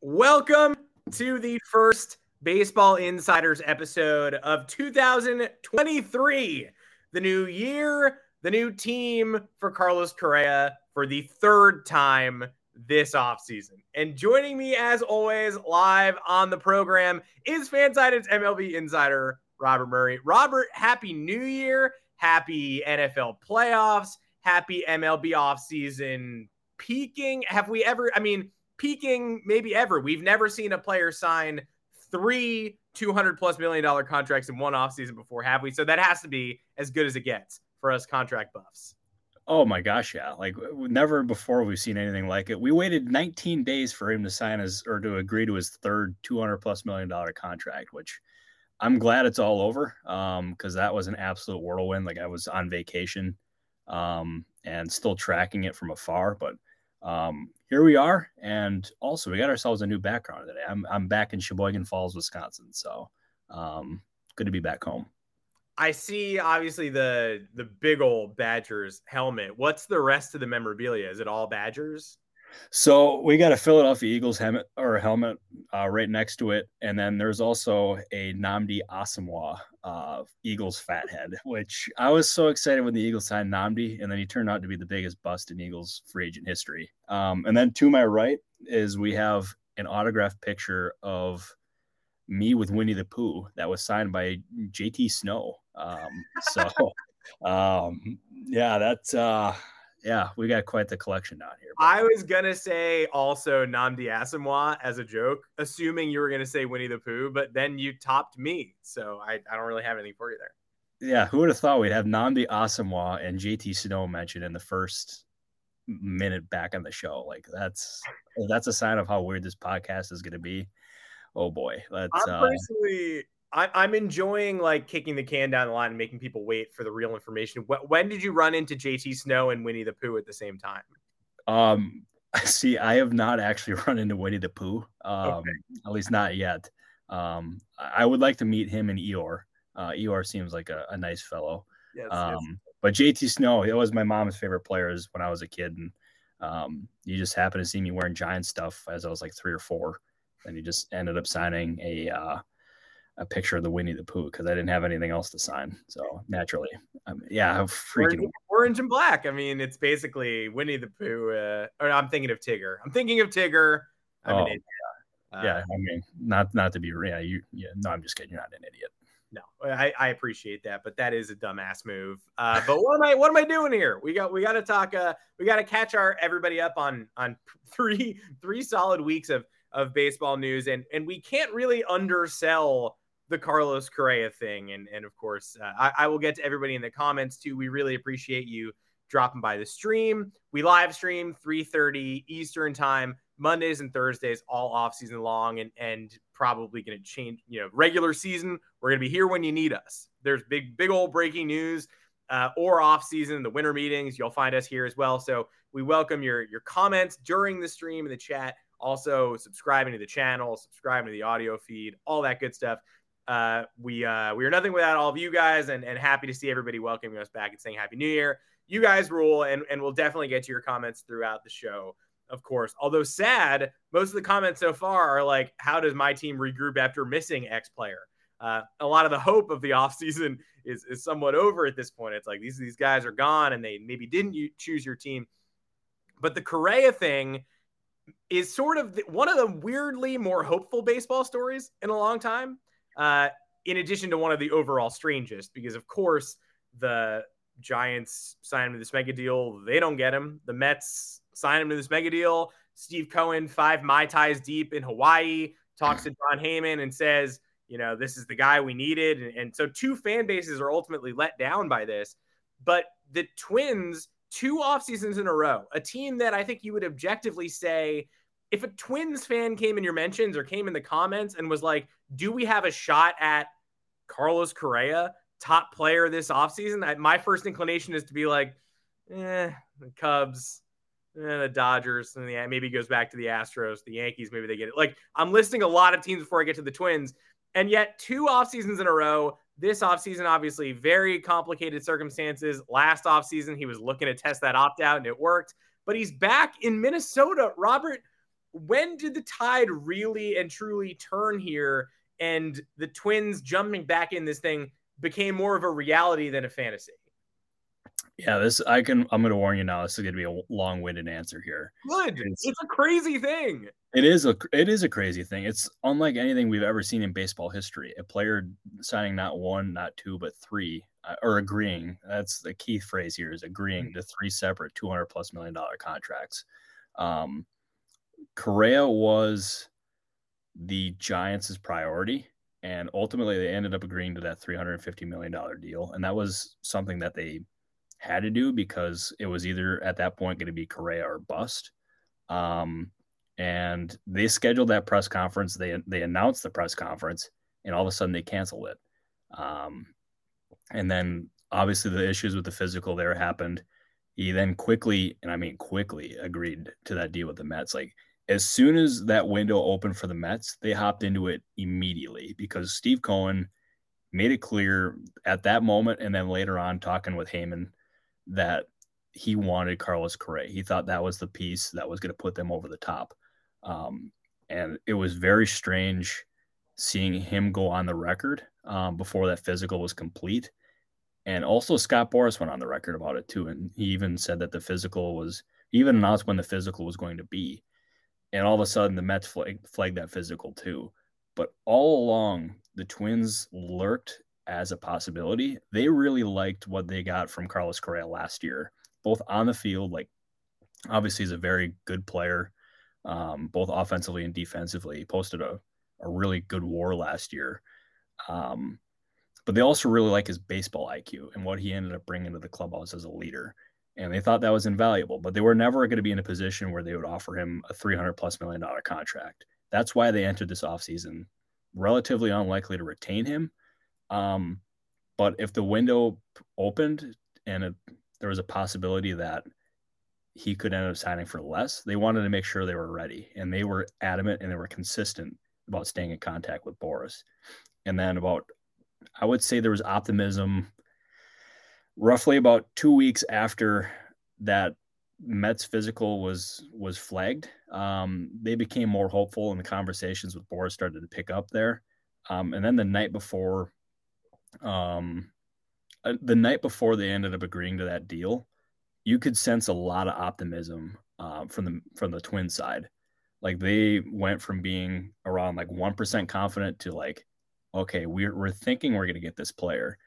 Welcome to the first Baseball Insiders episode of 2023. The new year, the new team for Carlos Correa for the third time this offseason. And joining me, as always, live on the program is Fansided's MLB insider, Robert Murray. Robert, happy new year. Happy NFL playoffs. Happy MLB offseason peaking. Have we ever, I mean, peaking maybe ever. We've never seen a player sign three 200 plus million dollar contracts in one offseason before, have we? So that has to be as good as it gets for us contract buffs. Oh my gosh, yeah. Like never before we've seen anything like it. We waited 19 days for him to sign his or to agree to his third 200 plus million dollar contract, which I'm glad it's all over. Um, cuz that was an absolute whirlwind. Like I was on vacation um and still tracking it from afar, but um here we are. And also, we got ourselves a new background today. I'm, I'm back in Sheboygan Falls, Wisconsin. So um, good to be back home. I see obviously the the big old Badgers helmet. What's the rest of the memorabilia? Is it all Badgers? So we got a Philadelphia Eagles helmet or helmet uh, right next to it, and then there's also a Nnamdi Asomugha uh, Eagles fathead, which I was so excited when the Eagles signed Nnamdi, and then he turned out to be the biggest bust in Eagles free agent history. Um, and then to my right is we have an autographed picture of me with Winnie the Pooh that was signed by JT Snow. Um, so, um, yeah, that's. Uh, yeah, we got quite the collection down here. I was gonna say also Nnamdi Asomugha as a joke, assuming you were gonna say Winnie the Pooh, but then you topped me, so I, I don't really have anything for you there. Yeah, who would have thought we'd have Nnamdi Asomugha and JT Snow mentioned in the first minute back on the show? Like that's that's a sign of how weird this podcast is gonna be. Oh boy, let's. I'm uh, personally I, am enjoying like kicking the can down the line and making people wait for the real information. When did you run into JT Snow and Winnie the Pooh at the same time? Um, see, I have not actually run into Winnie the Pooh. Um, okay. at least not yet. Um, I would like to meet him and Eeyore. Uh, Eeyore seems like a, a nice fellow. Yes, um, yes. but JT Snow, it was my mom's favorite players when I was a kid, and um, you just happened to see me wearing Giant stuff as I was like three or four, and he just ended up signing a. Uh, a picture of the Winnie the Pooh because I didn't have anything else to sign. So naturally, um, yeah, I'm freaking orange, orange, and black. I mean, it's basically Winnie the Pooh. Uh, or I'm thinking of Tigger. I'm thinking of Tigger. I'm oh, yeah. Uh, yeah, I mean, not not to be yeah, you yeah. No, I'm just kidding. You're not an idiot. No, I, I appreciate that, but that is a dumbass move. Uh, but what am I what am I doing here? We got we got to talk. Uh, we got to catch our everybody up on on three three solid weeks of of baseball news, and and we can't really undersell the Carlos Correa thing. And, and of course, uh, I, I, will get to everybody in the comments too. We really appreciate you dropping by the stream. We live stream 3:30 Eastern time, Mondays and Thursdays, all off season long, and and probably going to change. You know, regular season, we're going to be here when you need us. There's big, big old breaking news. Uh, or off season, the winter meetings, you'll find us here as well. So we welcome your your comments during the stream in the chat. Also, subscribing to the channel, subscribing to the audio feed, all that good stuff. Uh, we uh, we are nothing without all of you guys, and, and happy to see everybody welcoming us back and saying Happy New Year. You guys rule, and, and we'll definitely get to your comments throughout the show, of course. Although sad, most of the comments so far are like, "How does my team regroup after missing X player?" Uh, a lot of the hope of the offseason is is somewhat over at this point. It's like these these guys are gone, and they maybe didn't choose your team. But the Correa thing is sort of the, one of the weirdly more hopeful baseball stories in a long time uh, in addition to one of the overall strangest, because of course the Giants sign him to this mega deal. They don't get him. The Mets sign him to this mega deal. Steve Cohen, five Mai Tais deep in Hawaii, talks to Jon Heyman and says, you know, this is the guy we needed. And, and so two fan bases are ultimately let down by this. But the Twins, two off seasons in a row, a team that I think you would objectively say if a Twins fan came in your mentions or came in the comments and was like, do we have a shot at Carlos Correa, top player this offseason? My first inclination is to be like, eh, the Cubs, eh, the Dodgers, and yeah, maybe goes back to the Astros, the Yankees, maybe they get it. Like I'm listing a lot of teams before I get to the Twins. And yet, two off seasons in a row. This offseason, obviously, very complicated circumstances. Last offseason, he was looking to test that opt out and it worked. But he's back in Minnesota. Robert, when did the tide really and truly turn here and the Twins jumping back in this thing became more of a reality than a fantasy? Yeah, this I can. I'm going to warn you now. This is going to be a long-winded answer here. Good. It's, it's, a crazy thing. It is a. It is a crazy thing. It's unlike anything we've ever seen in baseball history. A player signing not one, not two, but three, uh, or agreeing. That's the key phrase here: is agreeing mm-hmm. to three separate 200 plus million dollar contracts. Um, Correa was the Giants' priority, and ultimately they ended up agreeing to that 350 million dollar deal, and that was something that they had to do because it was either at that point going to be Correa or bust. Um, and they scheduled that press conference. They they announced the press conference, and all of a sudden they canceled it. Um, and then obviously the issues with the physical there happened. He then quickly, and I mean quickly, agreed to that deal with the Mets. Like as soon as that window opened for the Mets, they hopped into it immediately because Steve Cohen made it clear at that moment, and then later on talking with Heyman that he wanted Carlos Correa. He thought that was the piece that was going to put them over the top. Um, and it was very strange seeing him go on the record um, before that physical was complete. And also, Scott Boras went on the record about it too. And he even said that the physical was, even announced when the physical was going to be. And all of a sudden, the Mets flag, flagged that physical too. But all along, the Twins lurked as a possibility. They really liked what they got from Carlos Correa last year, both on the field, like obviously he's a very good player, um, both offensively and defensively. He posted a, a really good WAR last year. Um, but they also really like his baseball IQ and what he ended up bringing to the clubhouse as a leader. And they thought that was invaluable, but they were never going to be in a position where they would offer him a 300 plus million dollar contract. That's why they entered this offseason relatively unlikely to retain him um, but if the window opened and it, there was a possibility that he could end up signing for less, they wanted to make sure they were ready. And they were adamant and they were consistent about staying in contact with Boras. And then about, I would say there was optimism roughly about two weeks after that Mets physical was was flagged. Um, they became more hopeful, and the conversations with Boras started to pick up there. Um, and then the night before um, uh, the night before they ended up agreeing to that deal, you could sense a lot of optimism uh, from the from the twin side. Like they went from being around like one percent confident to like, okay, we're we're thinking we're gonna get this player.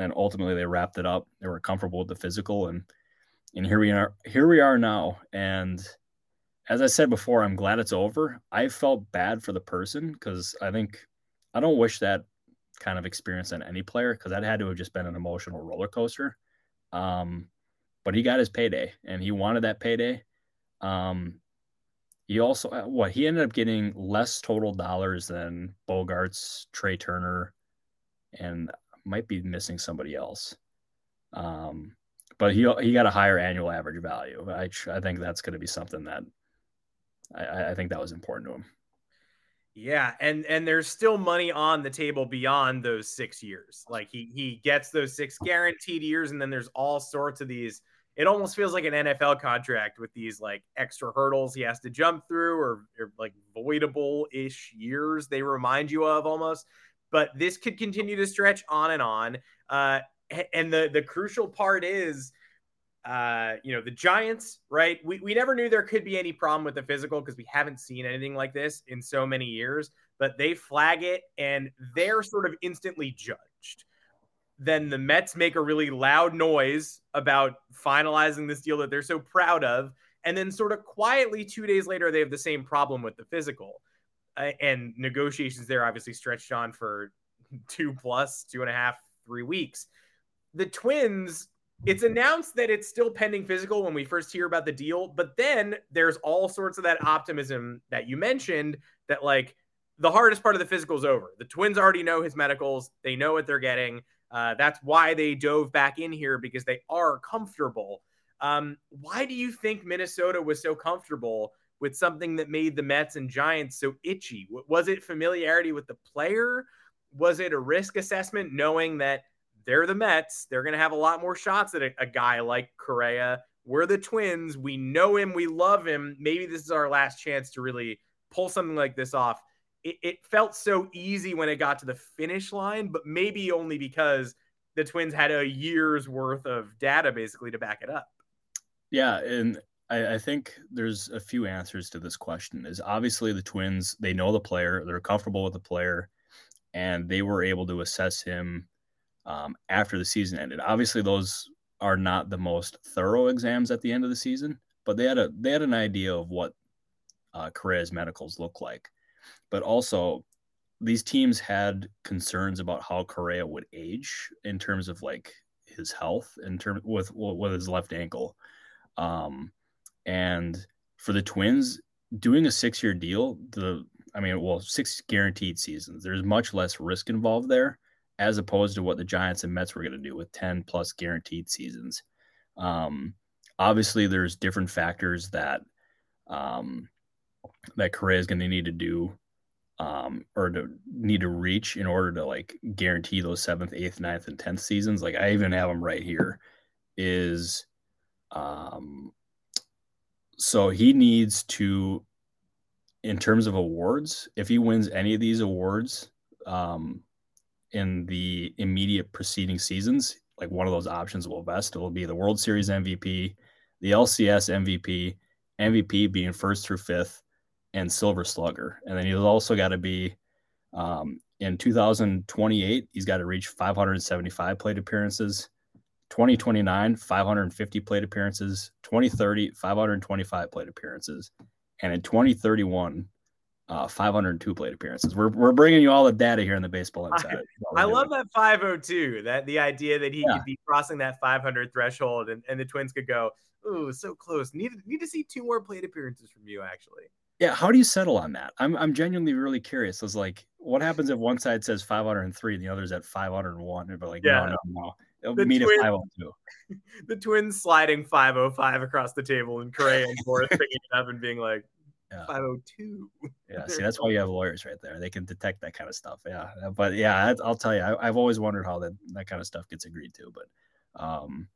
Then ultimately they wrapped it up. They were comfortable with the physical and and here we are here we are now. And as I said before, I'm glad it's over. I felt bad for the person because I think I don't wish that kind of experience on any player because that had to have just been an emotional roller coaster. Um, but he got his payday and he wanted that payday. Um, he also, uh, what he ended up getting less total dollars than Bogaerts, Trea Turner, and might be missing somebody else. Um, but he he got a higher annual average value. I I think that's going to be something that I, I think that was important to him. Yeah, and and there's still money on the table beyond those six years. Like he he gets those six guaranteed years, and then there's all sorts of these. It almost feels like an NFL contract with these like extra hurdles he has to jump through, or, or like voidable ish years they remind you of almost. But this could continue to stretch on and on. Uh, and the the crucial part is uh, you know, the Giants, right? We, we never knew there could be any problem with the physical because we haven't seen anything like this in so many years, but they flag it and they're sort of instantly judged. Then the Mets make a really loud noise about finalizing this deal that they're so proud of. And then, sort of quietly, two days later, they have the same problem with the physical. Uh, and negotiations there obviously stretched on for two plus, two and a half, three weeks. The Twins it's announced that it's still pending physical when we first hear about the deal, but then there's all sorts of that optimism that you mentioned that like the hardest part of the physical is over. The Twins already know his medicals, they know what they're getting. Uh, that's why they dove back in here because they are comfortable. Um, why do you think Minnesota was so comfortable with something that made the Mets and Giants so itchy? Was it familiarity with the player? Was it a risk assessment knowing that they're the Mets? They're going to have a lot more shots at a, a guy like Correa. We're the Twins. We know him. We love him. Maybe this is our last chance to really pull something like this off. It, it felt so easy when it got to the finish line, but maybe only because the Twins had a year's worth of data basically to back it up. Yeah, and I, I, think there's a few answers to this question. Is obviously the Twins they know the player, they're comfortable with the player, and they were able to assess him um, after the season ended. Obviously, those are not the most thorough exams at the end of the season, but they had a they had an idea of what uh, Correa's medicals look like. But also, these teams had concerns about how Correa would age in terms of like his health in terms with with his left ankle. Um, and for the Twins, doing a six year deal, the I mean, well, six guaranteed seasons. There's much less risk involved there, as opposed to what the Giants and Mets were going to do with 10 plus guaranteed seasons. Um, obviously, there's different factors that um, that Correa is going to need to do um, or to need to reach in order to like guarantee those seventh, eighth, ninth, and tenth seasons. Like I even have them right here. Is um, so he needs to, in terms of awards, if he wins any of these awards um, in the immediate preceding seasons, like one of those options will vest. It will be the World Series MVP, the LCS MVP, MVP being first through fifth, and Silver Slugger. And then he's also got to be um, in 2028, he's got to reach 575 plate appearances. 2029, 550 plate appearances, 2030, 525 plate appearances, and in 2031, uh, 502 plate appearances. We're, we're bringing you all the data here in the baseball inside. I, I love that 502. That the idea that he yeah. could be crossing that 500 threshold, and, and the Twins could go, "Ooh, so close. Need need to see two more plate appearances from you." Actually, yeah. How do you settle on that? I'm I'm genuinely really curious. It's like, what happens if one side says 503 and the other's at 501? And but like, yeah. no, no, no the meet twins, 502. The twins sliding 505 across the table and Correa and Boras picking it up and being like, yeah. 502. Yeah, see, that's why you have lawyers right there. They can detect that kind of stuff. Yeah, but yeah, I'll tell you, I, have always wondered how that that kind of stuff gets agreed to. But, um,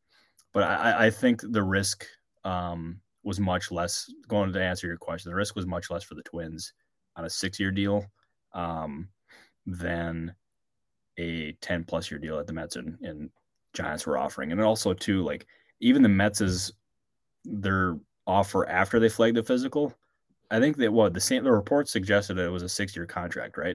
but I, I think the risk um was much less. Going to answer your question, the risk was much less for the Twins on a six-year deal, um, than a 10 plus year deal at the Mets and, and Giants were offering. And also too, like even the Mets their offer after they flagged the physical. I think that what the same the report suggested that it was a six year contract, right?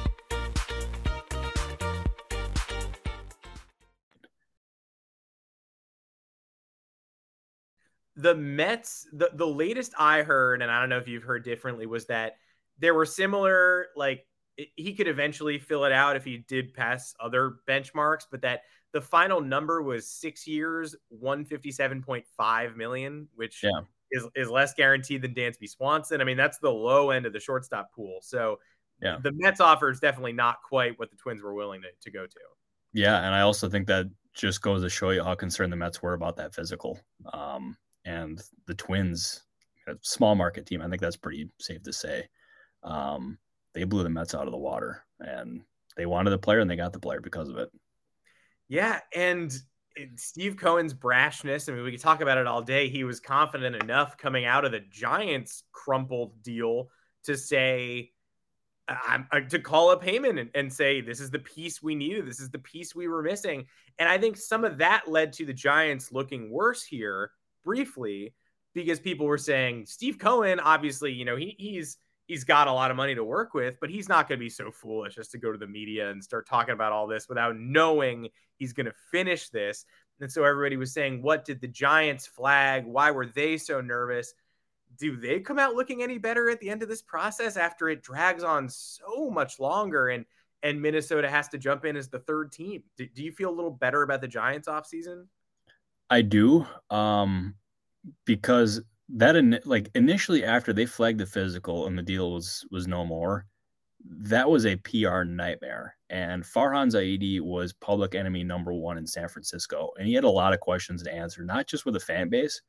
The Mets, the, the latest I heard, and I don't know if you've heard differently, was that there were similar, like he could eventually fill it out if he did pass other benchmarks, but that the final number was six years, 157.5 million, which yeah. is, is less guaranteed than Dansby Swanson. I mean, that's the low end of the shortstop pool. So yeah. the Mets offer is definitely not quite what the Twins were willing to, to go to. Yeah. And I also think that just goes to show you how concerned the Mets were about that physical. Um, and the Twins, small market team. I think that's pretty safe to say. Um, they blew the Mets out of the water, and they wanted the player, and they got the player because of it. Yeah, and Steve Cohen's brashness. I mean, we could talk about it all day. He was confident enough coming out of the Giants crumpled deal to say, I'm uh, to call up Heyman and, and, say, this is the piece we needed. This is the piece we were missing. And I think some of that led to the Giants looking worse here briefly because people were saying Steve Cohen, obviously, you know, he, he's he's got a lot of money to work with, but he's not going to be so foolish as to go to the media and start talking about all this without knowing he's going to finish this. And so everybody was saying, what did the Giants flag? Why were they so nervous? Do they come out looking any better at the end of this process after it drags on so much longer and and Minnesota has to jump in as the third team? Do, do you feel a little better about the Giants offseason? I do. Um, because that in, like initially after they flagged the physical and the deal was was no more, that was a PR nightmare. And Farhan Zaidi was public enemy number one in San Francisco, and he had a lot of questions to answer, not just with the fan base,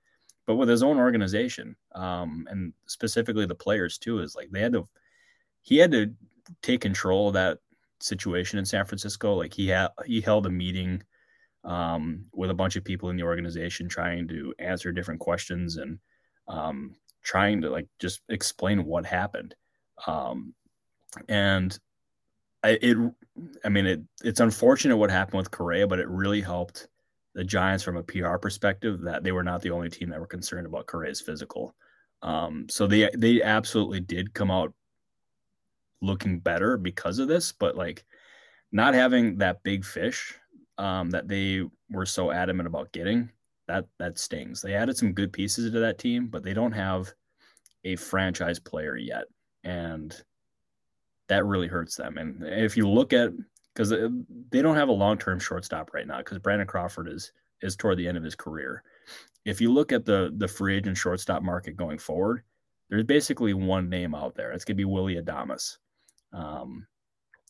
but with his own organization, um, and specifically the players too. Is like they had to, he had to take control of that situation in San Francisco. Like he had he held a meeting um, with a bunch of people in the organization trying to answer different questions and um, trying to like just explain what happened. Um, and I, it, I mean, it, it's unfortunate what happened with Correa, but it really helped the Giants from a PR perspective that they were not the only team that were concerned about Correa's physical. Um, so they they absolutely did come out looking better because of this, but like not having that big fish um, that they were so adamant about getting that that stings. They added some good pieces to that team, but they don't have a franchise player yet, and that really hurts them. And if you look at because they don't have a long term shortstop right now because Brandon Crawford is is toward the end of his career. If you look at the the free agent shortstop market going forward, there's basically one name out there. It's gonna be Willy Adames. Um,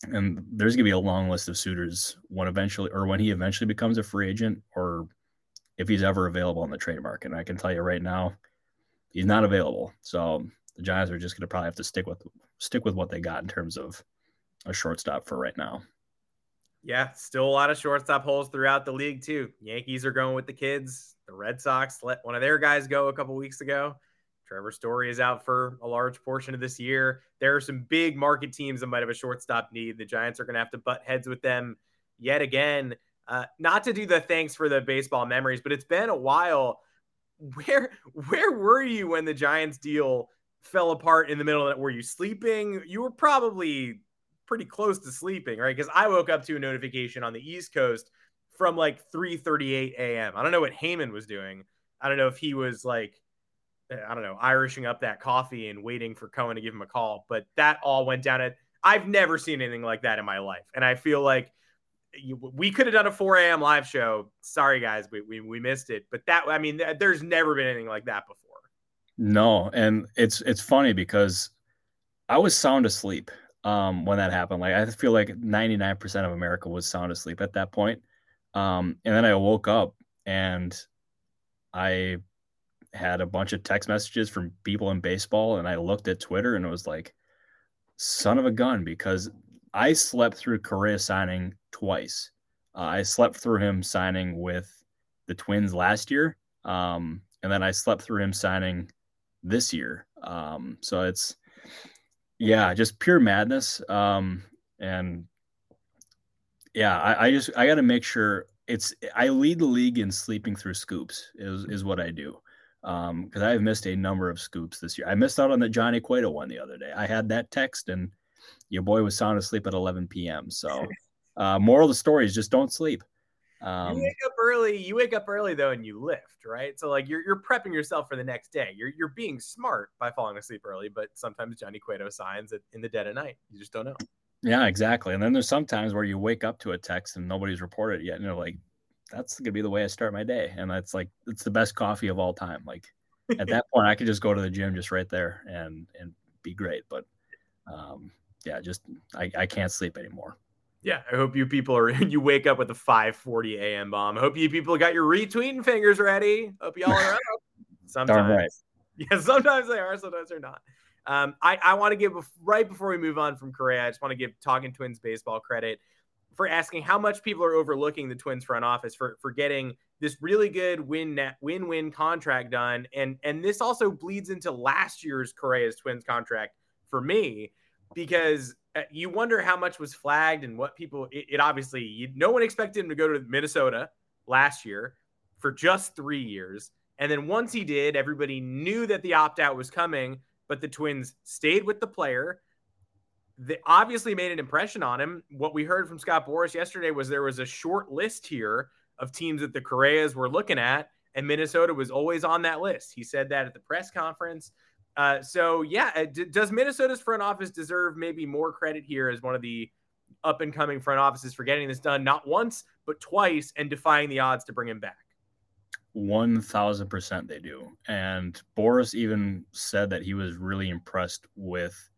and there's gonna be a long list of suitors when eventually or when he eventually becomes a free agent or if he's ever available on the trade market. And I can tell you right now, he's not available. So the Giants are just going to probably have to stick with stick with what they got in terms of a shortstop for right now. Yeah, still a lot of shortstop holes throughout the league too. Yankees are going with the kids. The Red Sox let one of their guys go a couple weeks ago. Trevor Story is out for a large portion of this year. There are some big market teams that might have a shortstop need. The Giants are going to have to butt heads with them yet again. Uh, not to do the thanks for the baseball memories, but it's been a while. Where where were you when the Giants deal fell apart in the middle of it? Were you sleeping? You were probably pretty close to sleeping, right? Because I woke up to a notification on the East Coast from like 3:38 a.m. I don't know what Heyman was doing. I don't know if he was like, I don't know, Irishing up that coffee and waiting for Cohen to give him a call. But that all went down. At I've never seen anything like that in my life, and I feel like we could have done a 4 a.m. live show. Sorry, guys, we, we, we missed it. But that, I mean, there's never been anything like that before. No, and it's it's funny because I was sound asleep um, when that happened. Like I feel like 99% of America was sound asleep at that point. Um, and then I woke up and I had a bunch of text messages from people in baseball, and I looked at Twitter and it was like, son of a gun, because I slept through Correa signing twice. Uh, I slept through him signing with the Twins last year, um, and then I slept through him signing this year. Um, so it's yeah, just pure madness. Um, and yeah, I, I just I got to make sure it's I lead the league in sleeping through scoops is is what I do because um, I've missed a number of scoops this year. I missed out on the Johnny Cueto one the other day. I had that text and your boy was sound asleep at 11 p.m. So, uh, moral of the story is just don't sleep. Um, you wake up early. You wake up early though, and you lift, right? So like you're you're prepping yourself for the next day. You're you're being smart by falling asleep early, but sometimes Johnny Cueto signs it in the dead of night. You just don't know. Yeah, exactly. And then there's sometimes where you wake up to a text and nobody's reported yet, and you're like, "That's gonna be the way I start my day," and that's like it's the best coffee of all time. Like at that point, I could just go to the gym just right there and and be great. But um, yeah, just I, I can't sleep anymore. Yeah, I hope you people are you wake up with a 5:40 a.m. bomb. I hope you people got your retweeting fingers ready. Hope y'all are up. Sometimes. Right. Yeah, sometimes they are, sometimes they're not. Um, I, I want to give right before we move on from Correa, I just want to give Talking Twins baseball credit for asking how much people are overlooking the Twins front office for for getting this really good win net win win contract done, and and this also bleeds into last year's Correa's Twins contract for me because uh, you wonder how much was flagged and what people. It, it obviously you, no one expected him to go to Minnesota last year for just three years, and then once he did, everybody knew that the opt out was coming, but the Twins stayed with the player they obviously made an impression on him. What we heard from Scott Boras yesterday was there was a short list here of teams that the Correas were looking at, and Minnesota was always on that list. He said that at the press conference. Uh, so, yeah, uh, d- does Minnesota's front office deserve maybe more credit here as one of the up and coming front offices for getting this done, not once, but twice, and defying the odds to bring him back? 1000% they do. And Boras even said that he was really impressed with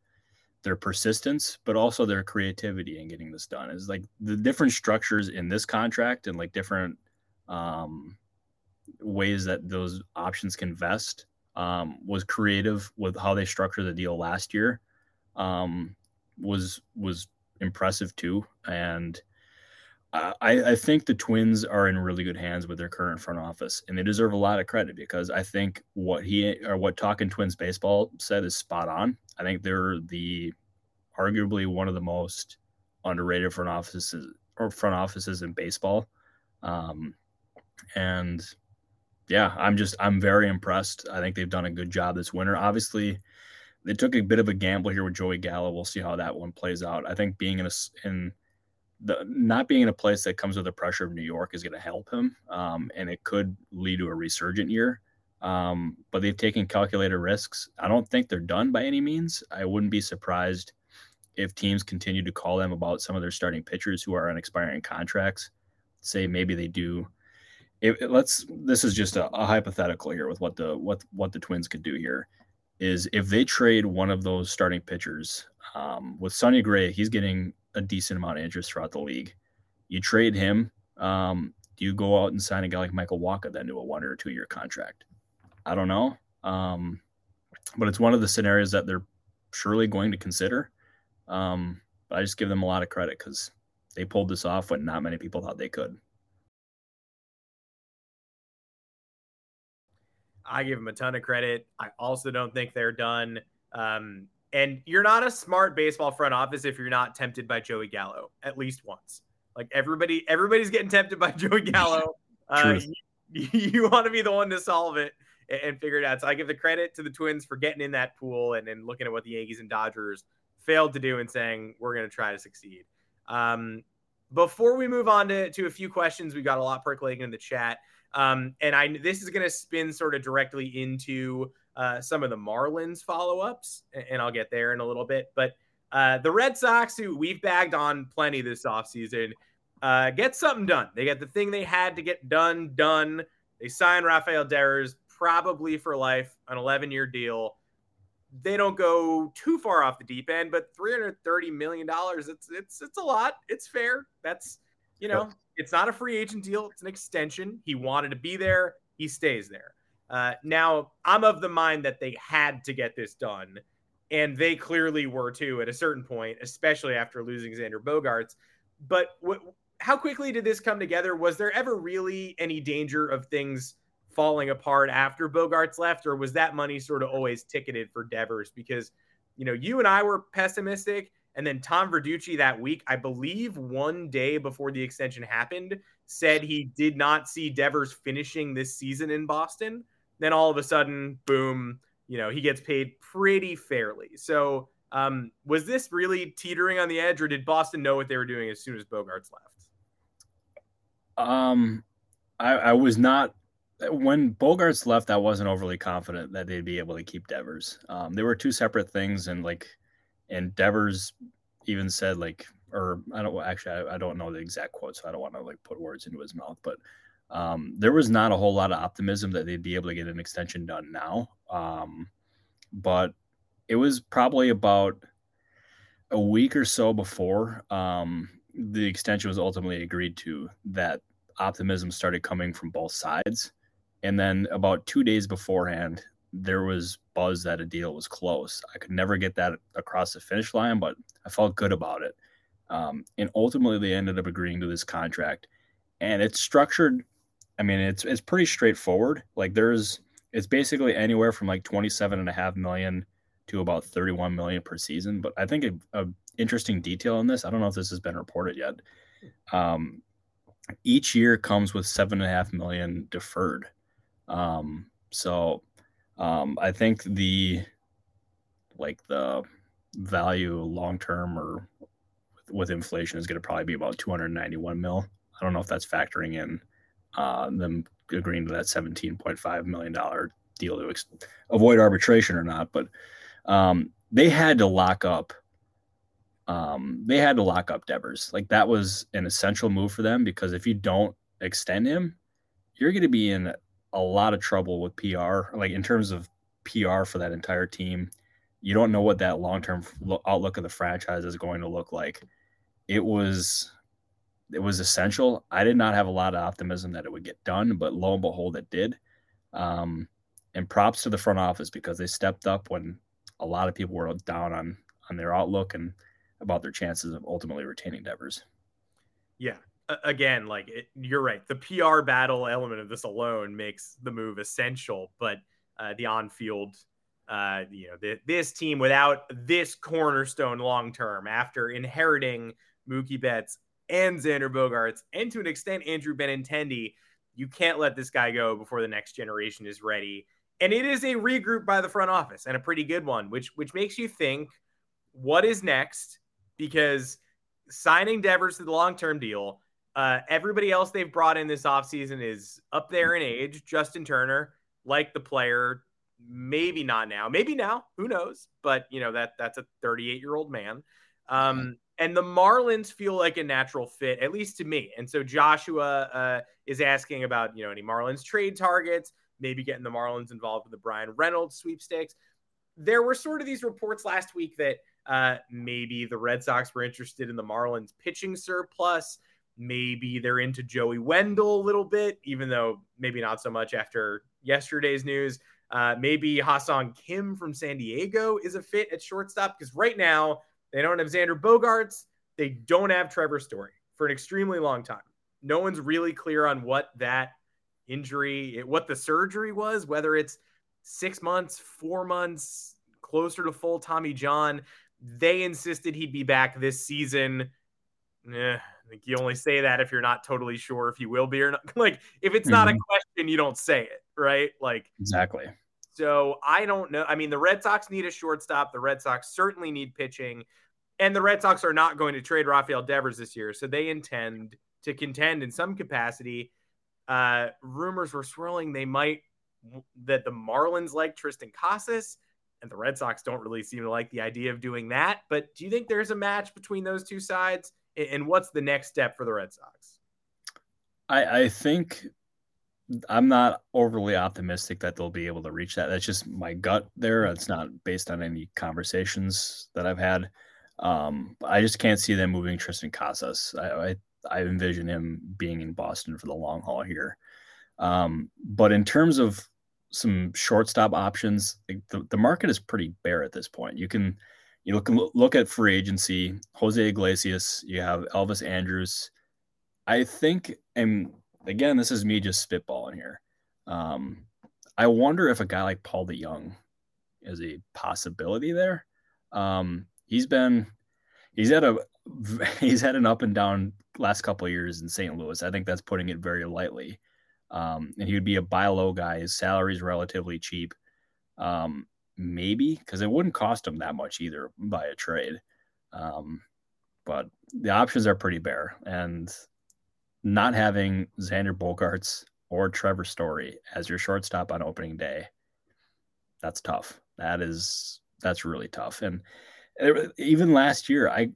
their persistence, but also their creativity in getting this done. Is like the different structures in this contract and like different um, ways that those options can vest um, was creative with how they structured the deal last year. Um, was was impressive too, and I, I think the Twins are in really good hands with their current front office, and they deserve a lot of credit because I think what he or what Talking Twins baseball said is spot on. I think they're the arguably one of the most underrated front offices or front offices in baseball. Um, and yeah, I'm just I'm very impressed. I think they've done a good job this winter. Obviously, they took a bit of a gamble here with Joey Gallo. We'll see how that one plays out. I think being in a in the not being in a place that comes with the pressure of New York is going to help him, um, and it could lead to a resurgent year. Um, but they've taken calculated risks. I don't think they're done by any means. I wouldn't be surprised if teams continue to call them about some of their starting pitchers who are on expiring contracts. Say maybe they do. Let's. This is just a, a hypothetical here with what the what what the Twins could do here is if they trade one of those starting pitchers um, with Sonny Gray, he's getting a decent amount of interest throughout the league. You trade him. Um, do you go out and sign a guy like Michael Wacha then to a one or two year contract? I don't know. Um, but it's one of the scenarios that they're surely going to consider. Um, I just give them a lot of credit because they pulled this off when not many people thought they could. I give them a ton of credit. I also don't think they're done. Um, and you're not a smart baseball front office if you're not tempted by Joey Gallo at least once. Like everybody, everybody's getting tempted by Joey Gallo. Uh, you, you want to be the one to solve it and, and, figure it out. So I give the credit to the Twins for getting in that pool and, and looking at what the Yankees and Dodgers failed to do and saying we're going to try to succeed. Um, before we move on to, to a few questions, we got a lot percolating in the chat. Um, and I this is going to spin sort of directly into uh, some of the Marlins follow ups, and I'll get there in a little bit. But uh, the Red Sox, who we've bagged on plenty this offseason, uh, get something done. They got the thing they had to get done, done. They signed Rafael Devers probably for life, an 11 year deal. They don't go too far off the deep end, but 330 million dollars. It's it's it's a lot. It's fair. That's you know, it's not a free agent deal. It's an extension. He wanted to be there. He stays there. Uh, now, I'm of the mind that they had to get this done, and they clearly were too at a certain point, especially after losing Xander Bogaerts. But how quickly did this come together? Was there ever really any danger of things falling apart after Bogaerts left, or was that money sort of always ticketed for Devers? Because, you know, you and I were pessimistic, and then Tom Verducci that week, I believe one day before the extension happened, said he did not see Devers finishing this season in Boston. Then all of a sudden, boom, you know, he gets paid pretty fairly. So, um, was this really teetering on the edge, or did Boston know what they were doing as soon as Bogaerts left? Um, I, I was not when Bogaerts left. I wasn't overly confident that they'd be able to keep Devers. Um, there were two separate things, and like, and Devers even said like, or I don't actually, I, I don't know the exact quote, so I don't want to like put words into his mouth, but um, there was not a whole lot of optimism that they'd be able to get an extension done now. Um, but it was probably about a week or so before um, the extension was ultimately agreed to that optimism started coming from both sides. And then about two days beforehand, there was buzz that a deal was close. I could never get that across the finish line, but I felt good about it. Um, and ultimately, they ended up agreeing to this contract, and it's structured. I mean, it's it's pretty straightforward. Like there's, it's basically anywhere from like 27 and a half million to about 31 million per season. But I think a, a interesting detail in this, I don't know if this has been reported yet. Um, each year comes with seven and a half million deferred. Um, so um, I think the like the value long term or with inflation is going to probably be about 291 mil. I don't know if that's factoring in uh, them agreeing to that 17.5 million dollar deal to ex- avoid arbitration or not, but um, they had to lock up. Um, they had to lock up Devers. Like that was an essential move for them because if you don't extend him, you're going to be in a lot of trouble with PR. Like in terms of PR for that entire team, you don't know what that long term outlook of the franchise is going to look like. It was it was essential. I did not have a lot of optimism that it would get done, but lo and behold, it did. Um, and props to the front office because they stepped up when a lot of people were down on on their outlook and about their chances of ultimately retaining Devers. Yeah. Again, like it, you're right. The PR battle element of this alone makes the move essential, but uh, the on-field, uh, you know, the, this team without this cornerstone long term after inheriting Mookie Betts and Xander Bogaerts, and to an extent Andrew Benintendi, you can't let this guy go before the next generation is ready. And it is a regroup by the front office and a pretty good one which which makes you think what is next? Because signing devers to the long-term deal uh, everybody else they've brought in this offseason is up there in age. Justin turner like the player maybe not now. Maybe now who knows? But you know that that's a 38 year old man um, and the marlins feel like a natural fit at least to me and so joshua uh, is asking about you know any marlins trade targets maybe getting the Marlins involved with the Bryan Reynolds sweepstakes. There were sort of these reports last week that uh, maybe the Red Sox were interested in the Marlins pitching surplus. Maybe they're into Joey Wendle a little bit, even though maybe not so much after yesterday's news. Uh, maybe Ha-Seong Kim from San Diego is a fit at shortstop because right now they don't have Xander Bogaerts. They don't have Trevor Story for an extremely long time. No one's really clear on what that injury, what the surgery was, whether it's six months, four months, closer to full Tommy John. They insisted he'd be back this season. Eh, I think you only say that if you're not totally sure if he will be or not. Like, if it's not mm-hmm. a question, you don't say it, right? Like, exactly. So I don't know. I mean, the Red Sox need a shortstop. The Red Sox certainly need pitching. And the Red Sox are not going to trade Rafael Devers this year. So they intend to contend in some capacity uh, rumors were swirling they might that the Marlins like Triston Casas and the Red Sox don't really seem to like the idea of doing that. But do you think there's a match between those two sides? And what's the next step for the Red Sox? I, I think I'm not overly optimistic that they'll be able to reach that. That's just my gut there. It's not based on any conversations that I've had. Um, I just can't see them moving Triston Casas. I, I I envision him being in Boston for the long haul here. Um, but in terms of some shortstop options, the, the market is pretty bare at this point. You can you look look at free agency, Jose Iglesias, you have Elvis Andrus. I think, and again, this is me just spitballing here. Um, I wonder if a guy like Paul DeJong is a possibility there. Um, he's been he's had a he's had an up and down last couple years in St. Louis. I think that's putting it very lightly. Um, and he would be a buy low guy. His salary is relatively cheap. Um, maybe because it wouldn't cost him that much either by a trade. Um, but the options are pretty bare, and not having Xander Bogaerts or Trevor Story as your shortstop on opening day, that's tough. That is that's really tough. And even last year, I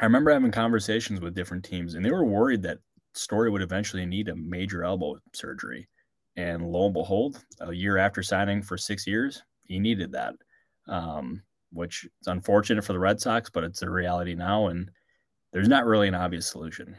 I remember having conversations with different teams, and they were worried that Story would eventually need a major elbow surgery. And lo and behold, a year after signing for six years, he needed that, um, which is unfortunate for the Red Sox, but it's a reality now. And there's not really an obvious solution.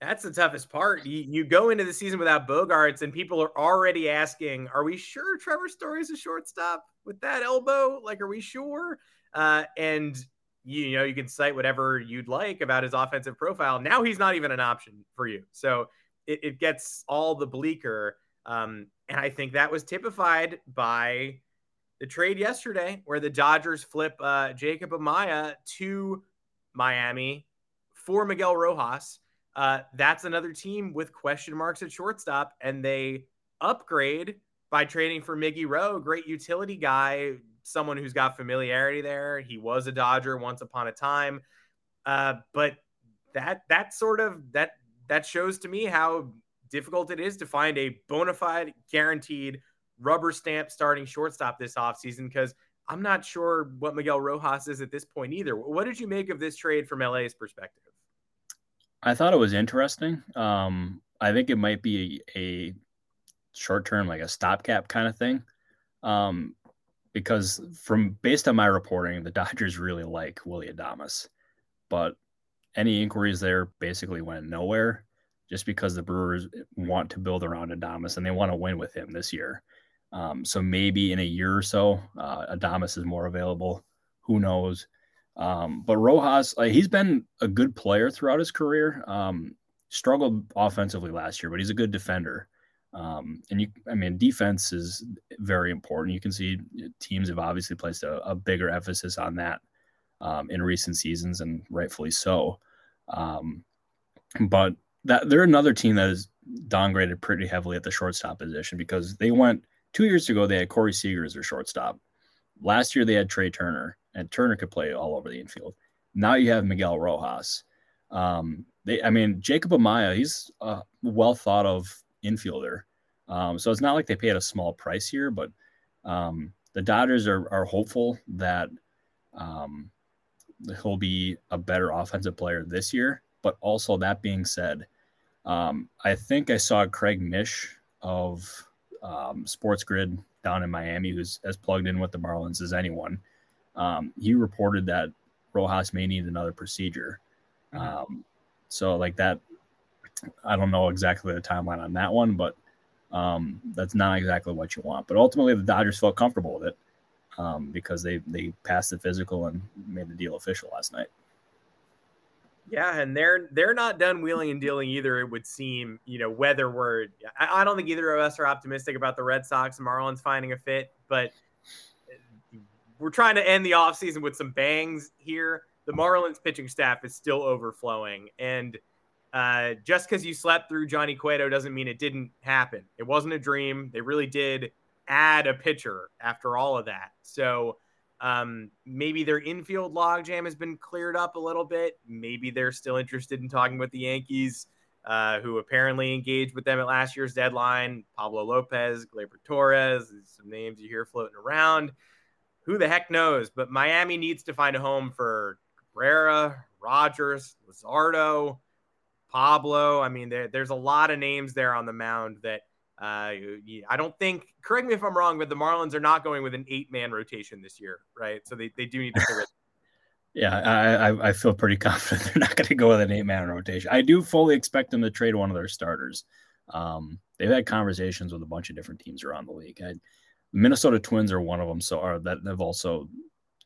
That's the toughest part. You, you go into the season without Bogaerts, and people are already asking, "Are we sure Trevor Story is a shortstop with that elbow? Like, are we sure?" Uh, and you, know, you can cite whatever you'd like about his offensive profile. Now he's not even an option for you, so it, it gets all the bleaker. Um, and I think that was typified by the trade yesterday, where the Dodgers flip uh, Jacob Amaya to Miami for Miguel Rojas. Uh, that's another team with question marks at shortstop, and they upgrade by trading for Miggy Rowe, great utility guy, someone who's got familiarity there. He was a Dodger once upon a time, uh, but that that sort of that that shows to me how difficult it is to find a bona fide, guaranteed, rubber stamp starting shortstop this offseason because I'm not sure what Miguel Rojas is at this point either. What did you make of this trade from LA's perspective? I thought it was interesting. Um, I think it might be a, a short term, like a stopgap kind of thing. Um, because from based on my reporting, the Dodgers really like Willy Adames, but any inquiries there basically went nowhere just because the Brewers want to build around Adames and they want to win with him this year. Um, so maybe in a year or so, uh, Adames is more available. Who knows? Um, but Rojas, like, he's been a good player throughout his career. Um, struggled offensively last year, but he's a good defender. Um, and you, I mean, defense is very important. You can see teams have obviously placed a, a bigger emphasis on that um, in recent seasons, and rightfully so. Um, but that they're another team that is downgraded pretty heavily at the shortstop position because they went two years ago. They had Corey Seager as their shortstop. Last year they had Trea Turner, and Turner could play all over the infield. Now you have Miguel Rojas. Um, they, I mean, Jacob Amaya, he's a well thought of infielder. Um, so it's not like they paid a small price here, but um, the Dodgers are, are hopeful that um, he'll be a better offensive player this year. But also, that being said, um, I think I saw Craig Mish of um, Sports Grid down in Miami, who's as plugged in with the Marlins as anyone. Um, he reported that Rojas may need another procedure. Mm-hmm. Um, so, like that, I don't know exactly the timeline on that one, but um, that's not exactly what you want. But ultimately, the Dodgers felt comfortable with it um, because they they passed the physical and made the deal official last night. Yeah, and they're they're not done wheeling and dealing either. It would seem, you know, whether we're I, I don't think either of us are optimistic about the Red Sox Marlins finding a fit, but we're trying to end the offseason with some bangs here. The Marlins pitching staff is still overflowing, and uh, just because you slept through Johnny Cueto doesn't mean it didn't happen. It wasn't a dream. They really did add a pitcher after all of that. So um, maybe their infield logjam has been cleared up a little bit. Maybe they're still interested in talking with the Yankees, uh, who apparently engaged with them at last year's deadline. Pablo Lopez, Gleyber Torres, some names you hear floating around. Who the heck knows? But Miami needs to find a home for Cabrera, Rogers, Luzardo. Pablo. I mean, there, there's a lot of names there on the mound that uh, I don't think. Correct me if I'm wrong, but the Marlins are not going with an eight man rotation this year, right? So they, they do need to figure. yeah, I, I feel pretty confident they're not going to go with an eight man rotation. I do fully expect them to trade one of their starters. Um, they've had conversations with a bunch of different teams around the league. I, Minnesota Twins are one of them, so are that they've also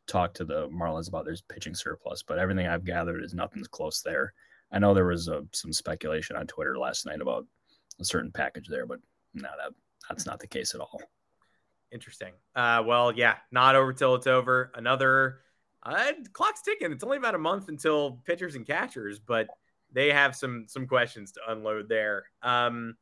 talked to the Marlins about their pitching surplus, but everything I've gathered is nothing's close there. I know there was uh, some speculation on Twitter last night about a certain package there, but no, that that's not the case at all. Interesting. Uh, well, yeah, not over till it's over. Another uh, clock's ticking. It's only about a month until pitchers and catchers, but they have some some questions to unload there. Um,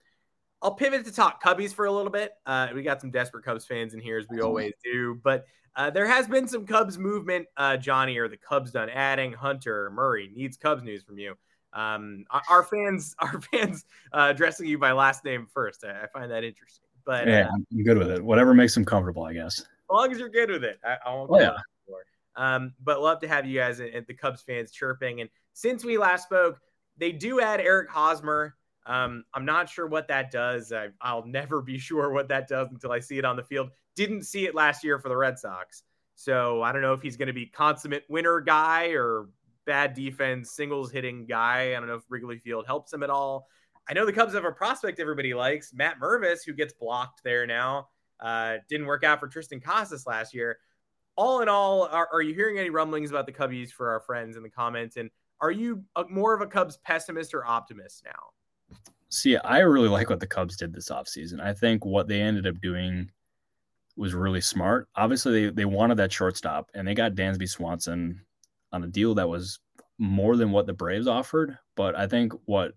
I'll pivot to talk Cubbies for a little bit. Uh, we got some desperate Cubs fans in here as we always do, but uh, there has been some Cubs movement. Uh, Johnny, are the Cubs done adding? Hunter Murray needs Cubs news from you. Um, our fans, our fans uh, addressing you by last name first. I, I find that interesting. But yeah, uh, I'm good with it. Whatever makes them comfortable, I guess. As long as you're good with it, I, I won't. Oh, yeah. Um, but love to have you guys and, the Cubs fans chirping. And since we last spoke, they do add Eric Hosmer. Um, I'm not sure what that does. I, will never be sure what that does until I see it on the field. Didn't see it last year for the Red Sox. So I don't know if he's going to be consummate winner guy or bad defense, singles hitting guy. I don't know if Wrigley Field helps him at all. I know the Cubs have a prospect everybody likes, Matt Mervis, who gets blocked there now. Uh, didn't work out for Triston Casas last year. All in all, are, are you hearing any rumblings about the Cubbies for our friends in the comments? And are you a, more of a Cubs pessimist or optimist now? See, I really like what the Cubs did this offseason. I think what they ended up doing was really smart. Obviously, they, they wanted that shortstop and they got Dansby Swanson on a deal that was more than what the Braves offered. But I think what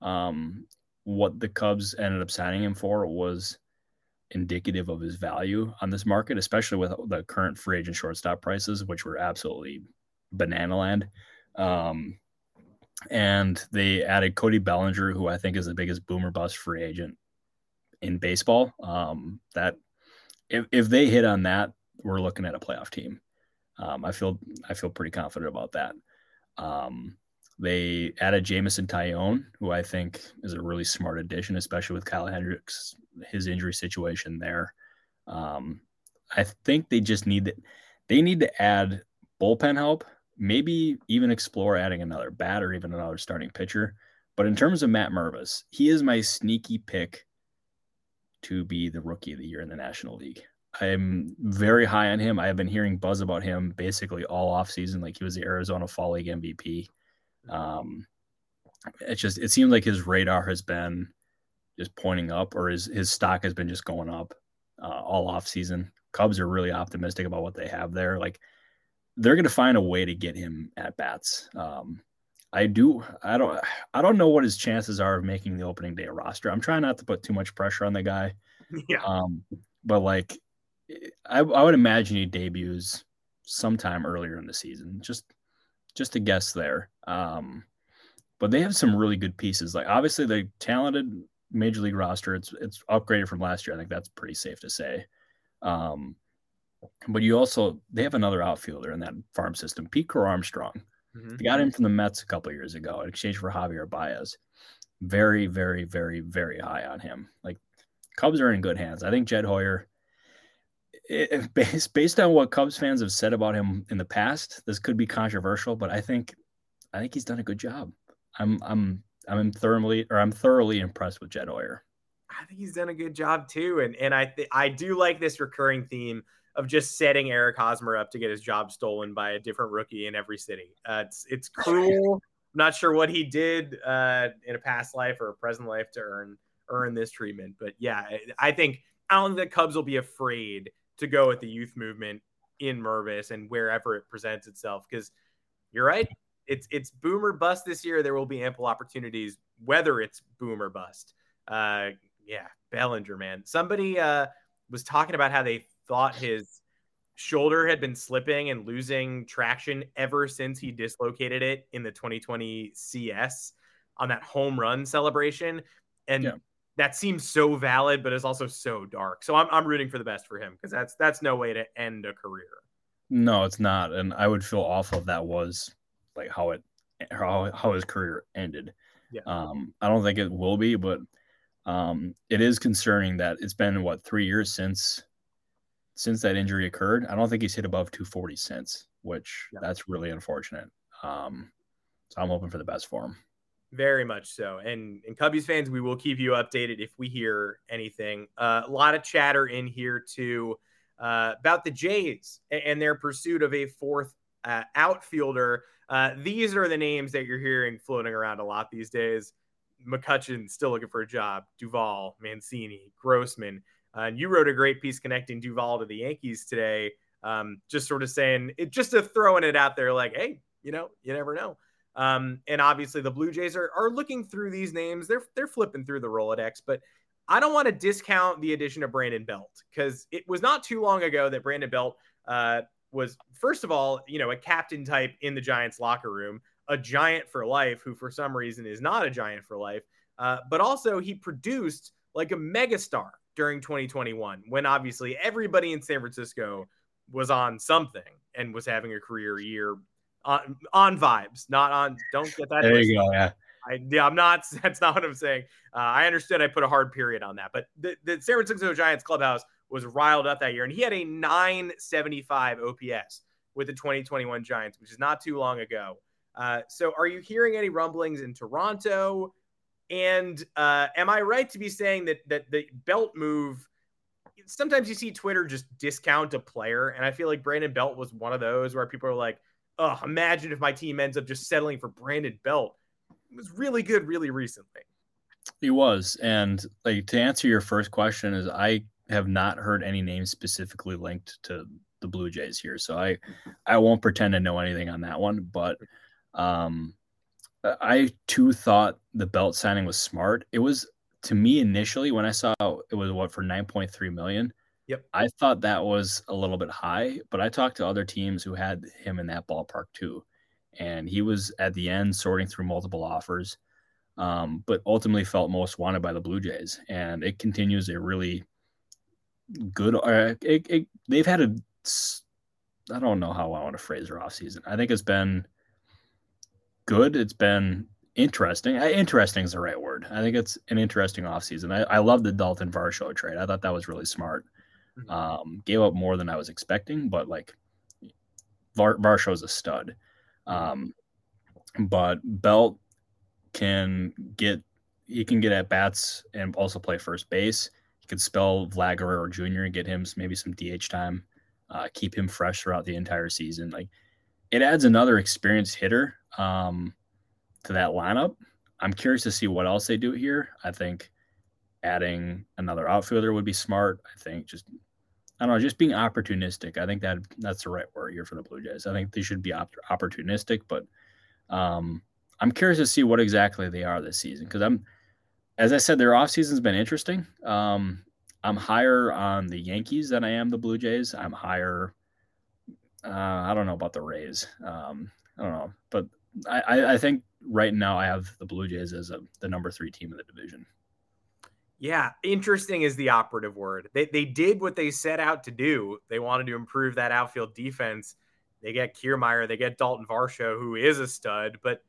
um, what the Cubs ended up signing him for was indicative of his value on this market, especially with the current free agent shortstop prices, which were absolutely banana land. Um, and they added Cody Bellinger, who I think is the biggest boomer bust free agent in baseball. Um, that if, if they hit on that, we're looking at a playoff team. Um, I feel I feel pretty confident about that. Um, they added Jameson Taillon, who I think is a really smart addition, especially with Kyle Hendricks, his injury situation there. Um, I think they just need that. They need to add bullpen help, maybe even explore adding another bat or even another starting pitcher. But in terms of Matt Mervis, he is my sneaky pick to be the rookie of the year in the National League. I'm very high on him. I have been hearing buzz about him basically all offseason, like he was the Arizona Fall League MVP. Um, it's just it seems like his radar has been just pointing up, or his his stock has been just going up uh, all off season. Cubs are really optimistic about what they have there. Like they're going to find a way to get him at bats. Um, I do. I don't. I don't know what his chances are of making the opening day roster. I'm trying not to put too much pressure on the guy. Yeah. Um, but like, I, I would imagine he debuts sometime earlier in the season. Just just a guess there. Um, but they have some really good pieces. Like obviously the talented major league roster. It's it's upgraded from last year. I think that's pretty safe to say. Um, but you also they have another outfielder in that farm system, Pete Crow Armstrong. Mm-hmm. They got him from the Mets a couple years ago in exchange for Javier Baez. Very, very, very, very high on him. Like Cubs are in good hands. I think Jed Hoyer it, based based on what Cubs fans have said about him in the past, this could be controversial, but I think I think he's done a good job. I'm I'm I'm thoroughly or I'm thoroughly impressed with Jed Hoyer. I think he's done a good job too, and and I th- I do like this recurring theme of just setting Eric Hosmer up to get his job stolen by a different rookie in every city. Uh, it's it's cruel. I'm not sure what he did uh, in a past life or a present life to earn earn this treatment, but yeah, I think I don't think the Cubs will be afraid to go with the youth movement in Mervis and wherever it presents itself. Because you're right, it's it's boomer bust this year. There will be ample opportunities, whether it's boomer bust. Uh, yeah, Bellinger, man. Somebody uh, was talking about how they thought his shoulder had been slipping and losing traction ever since he dislocated it in the 2020 CS on that home run celebration. And yeah that seems so valid, but it's also so dark. So I'm I'm rooting for the best for him because that's that's no way to end a career. No, it's not, and I would feel awful if that was like how it how how his career ended. Yeah. Um, I don't think it will be, but um, it is concerning that it's been what three years since since that injury occurred. I don't think he's hit above 240 since, which yeah. that's really unfortunate. Um, so I'm hoping for the best for him. Very much so. And and Cubbies fans, we will keep you updated if we hear anything. Uh, a lot of chatter in here too uh, about the Jays and their pursuit of a fourth uh, outfielder. Uh, these are the names that you're hearing floating around a lot these days. McCutchen still looking for a job. Duvall, Mancini, Grossman. Uh, and you wrote a great piece connecting Duvall to the Yankees today. Um, just sort of saying it, just throwing it out there, like, hey, you know, you never know. Um, and obviously the Blue Jays are, are looking through these names. They're they're flipping through the Rolodex, but I don't want to discount the addition of Brandon Belt because it was not too long ago that Brandon Belt uh, was first of all, you know, a captain type in the Giants locker room, a giant for life, who for some reason is not a giant for life, uh, but also he produced like a megastar during 2021 when obviously everybody in San Francisco was on something and was having a career year on on vibes, not on. Don't get that. There you go. Yeah. I, yeah, I'm not. That's not what I'm saying. Uh, I understood. I put a hard period on that, but the, the San Francisco Giants clubhouse was riled up that year, and he had a 975 OPS with the 2021 Giants, which is not too long ago. Uh, so, are you hearing any rumblings in Toronto? And uh, am I right to be saying that that the Belt move? Sometimes you see Twitter just discount a player, and I feel like Brandon Belt was one of those where people are like, "Oh, imagine if my team ends up just settling for Brandon Belt." It was really good, really recently. He was, and like to answer your first question, is I have not heard any names specifically linked to the Blue Jays here, so I I won't pretend to know anything on that one, but um I too thought the belt signing was smart. It was to me initially when I saw it was what for 9.3 million. Yep. I thought that was a little bit high, but I talked to other teams who had him in that ballpark too. And he was at the end sorting through multiple offers, um, but ultimately felt most wanted by the Blue Jays. And it continues a really good, uh, it, it, they've had a, I don't know how I want to phrase their offseason. I think it's been good. It's been interesting. Interesting is the right word. I think it's an interesting offseason. I, I love the Dalton Varsho trade. I thought that was really smart. Mm-hmm. Um, gave up more than I was expecting, but like Var- Varsho's a stud. Um, but Belt can get he can get at bats and also play first base. He could spell Vlad Guerrero Jr. and get him maybe some DH time, uh, keep him fresh throughout the entire season. Like it adds another experienced hitter um, to that lineup. I'm curious to see what else they do here. I think adding another outfielder would be smart. I think just I don't know, just being opportunistic. I think that that's the right word here for the Blue Jays. I think they should be op- opportunistic, but um, I'm curious to see what exactly they are this season because I'm, as I said, their offseason's been interesting. Um, I'm higher on the Yankees than I am the Blue Jays. I'm higher. Uh, I don't know about the Rays. Um, I don't know, but I, I think right now I have the Blue Jays as a, the number three team in the division. Yeah, interesting is the operative word. They they did what they set out to do. They wanted to improve that outfield defense. They get Kiermaier, they get Dalton Varsho, who is a stud, but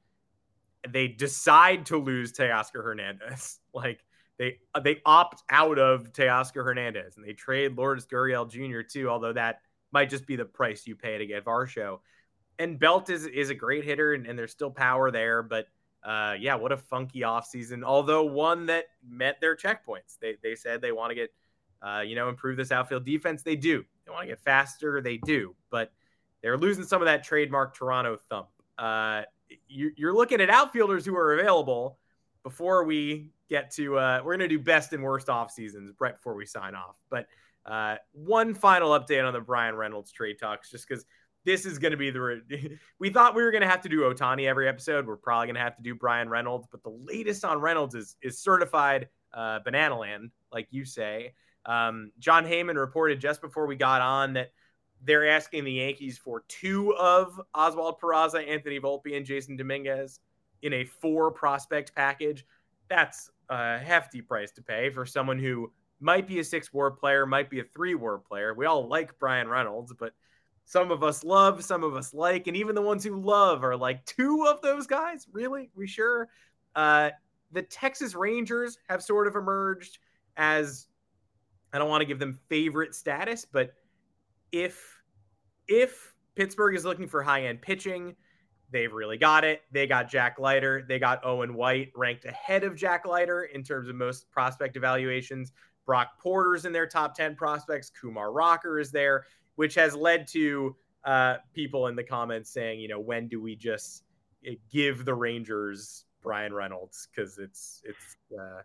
they decide to lose Teoscar Hernandez. Like they they opt out of Teoscar Hernandez and they trade Lourdes Gurriel Jr. too, although that might just be the price you pay to get Varsho and Belt is is a great hitter, and, and there's still power there. But uh, yeah, what a funky offseason. Although one that met their checkpoints. They they said they want to get uh, you know improve this outfield defense. They do. They want to get faster. They do. But they're losing some of that trademark Toronto thump. Uh, you, you're looking at outfielders who are available before we get to uh, we're going to do best and worst off seasons right before we sign off but uh, one final update on the Bryan Reynolds trade talks just because this is going to be the. we thought we were going to have to do Ohtani every episode. We're probably going to have to do Bryan Reynolds, but the latest on Reynolds is is certified uh, banana land, like you say. Um, Jon Heyman reported just before we got on that they're asking the Yankees for two of Oswald Peraza, Anthony Volpe, and Jasson Dominguez in a four prospect package. That's a hefty price to pay for someone who might be a six WAR player, might be a three WAR player. We all like Bryan Reynolds, but some of us love, some of us like, and even the ones who love are like two of those guys. Really? We sure? Uh, the Texas Rangers have sort of emerged as I don't want to give them favorite status, but if if Pittsburgh is looking for high end pitching, they've really got it. They got Jack Leiter, they got Owen White ranked ahead of Jack Leiter in terms of most prospect evaluations. Brock Porter's in their top 10 prospects. Kumar Rocker is there which has led to uh, people in the comments saying, you know, when do we just eh, give the Rangers Bryan Reynolds? Because it's it's. Uh,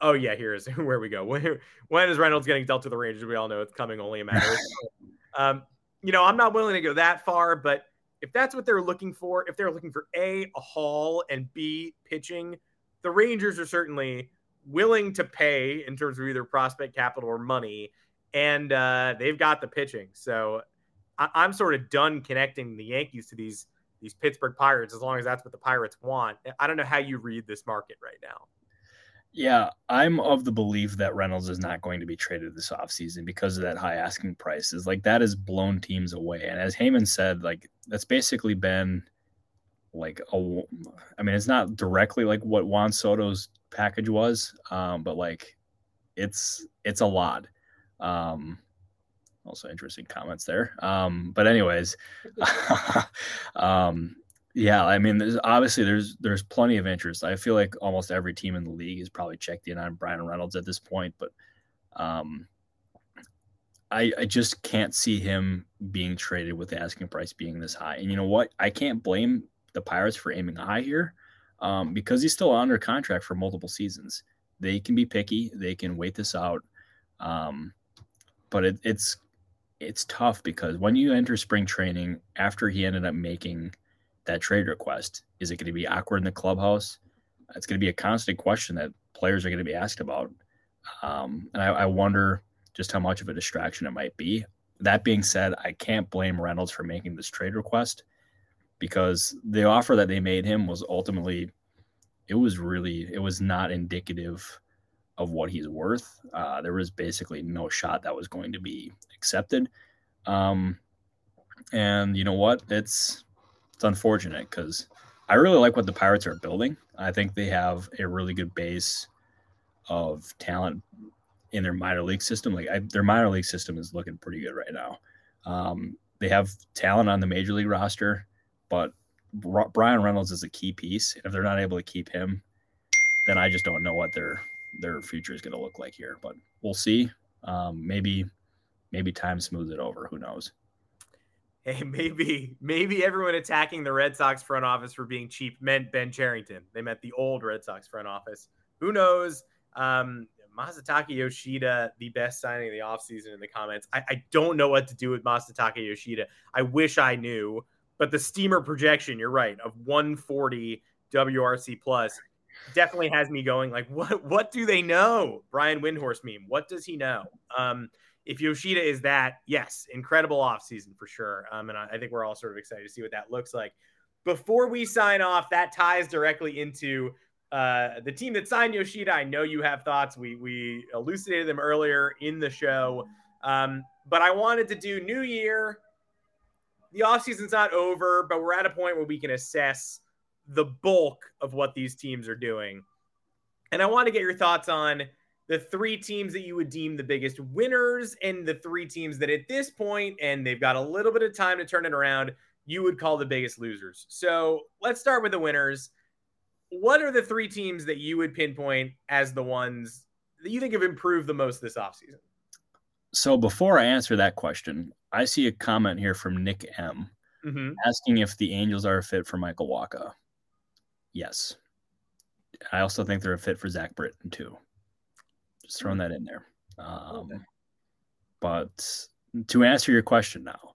oh yeah, here's where we go. When, when is Reynolds getting dealt to the Rangers? We all know it's coming only a matter. um, you know, I'm not willing to go that far, but if that's what they're looking for, if they're looking for a a haul and b pitching, the Rangers are certainly willing to pay in terms of either prospect capital or money and uh, they've got the pitching. So I- am sort of done connecting the Yankees to these these Pittsburgh Pirates as long as that's what the Pirates want. I don't know how you read this market right now. Yeah, I'm of the belief that Reynolds is not going to be traded this offseason because of that high asking prices. Like that has blown teams away. And as Heyman said, like that's basically been like a I mean, it's not directly like what Juan Soto's package was, um, but like it's it's a lot. Um, Also interesting comments there. Um, but anyways, um, yeah, I mean, there's obviously there's there's plenty of interest. I feel like almost every team in the league has probably checked in on Bryan Reynolds at this point, but um, I I just can't see him being traded with the asking price being this high. And you know what? I can't blame the Pirates for aiming high here um, because he's still under contract for multiple seasons. They can be picky. They can wait this out. Um, but it, it's it's tough because when you enter spring training after he ended up making that trade request, is it going to be awkward in the clubhouse? It's going to be a constant question that players are going to be asked about. Um, and I, I wonder just how much of a distraction it might be. That being said, I can't blame Reynolds for making this trade request because the offer that they made him was ultimately, it was really, it was not indicative of what he's worth. Uh, there was basically no shot that was going to be accepted. Um, and you know what? It's it's unfortunate because I really like what the Pirates are building. I think they have a really good base of talent in their minor league system. Like I, their minor league system is looking pretty good right now. Um, they have talent on the major league roster, but Bryan Reynolds is a key piece. If they're not able to keep him, then I just don't know what their their future is going to look like here. But we'll see. Um, maybe maybe time smooths it over. Who knows? Hey, maybe maybe everyone attacking the Red Sox front office for being cheap meant Ben Cherington. They meant the old Red Sox front office. Who knows? Um, Masataka Yoshida, the best signing of the offseason in the comments. I, I don't know what to do with Masataka Yoshida. I wish I knew, but the steamer projection, you're right, of 140 WRC plus definitely has me going like what what do they know? Brian windhorst meme what does he know? Um if yoshida is that yes incredible offseason for sure. Um and I, I, think we're all sort of excited to see what that looks like. Before we sign off that ties directly into uh the team that signed yoshida. I know you have thoughts. We we elucidated them earlier in the show. Um but i wanted to do new year. The offseason's not over but we're at a point where we can assess the bulk of what these teams are doing. And I want to get your thoughts on the three teams that you would deem the biggest winners and the three teams that at this point, and they've got a little bit of time to turn it around, you would call the biggest losers. So let's start with the winners. What are the three teams that you would pinpoint as the ones that you think have improved the most this offseason? So before I answer that question, I see a comment here from Nick M mm-hmm. asking if the Angels are a fit for Michael Wacha. Yes. I also think they're a fit for Zach Britton too. Just throwing that in there. Um, okay. But to answer your question now,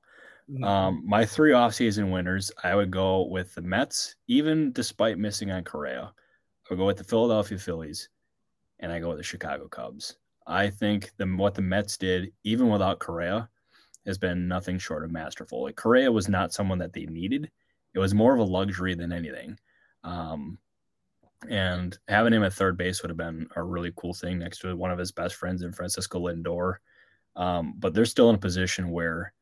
mm-hmm. um, my three offseason winners, I would go with the Mets, even despite missing on Correa. I would go with the Philadelphia Phillies, and I go with the Chicago Cubs. I think the what the Mets did, even without Correa, has been nothing short of masterful. Like Correa was not someone that they needed; it was more of a luxury than anything. Um, and having him at third base would have been a really cool thing next to one of his best friends in Francisco Lindor. Um, but they're still in a position where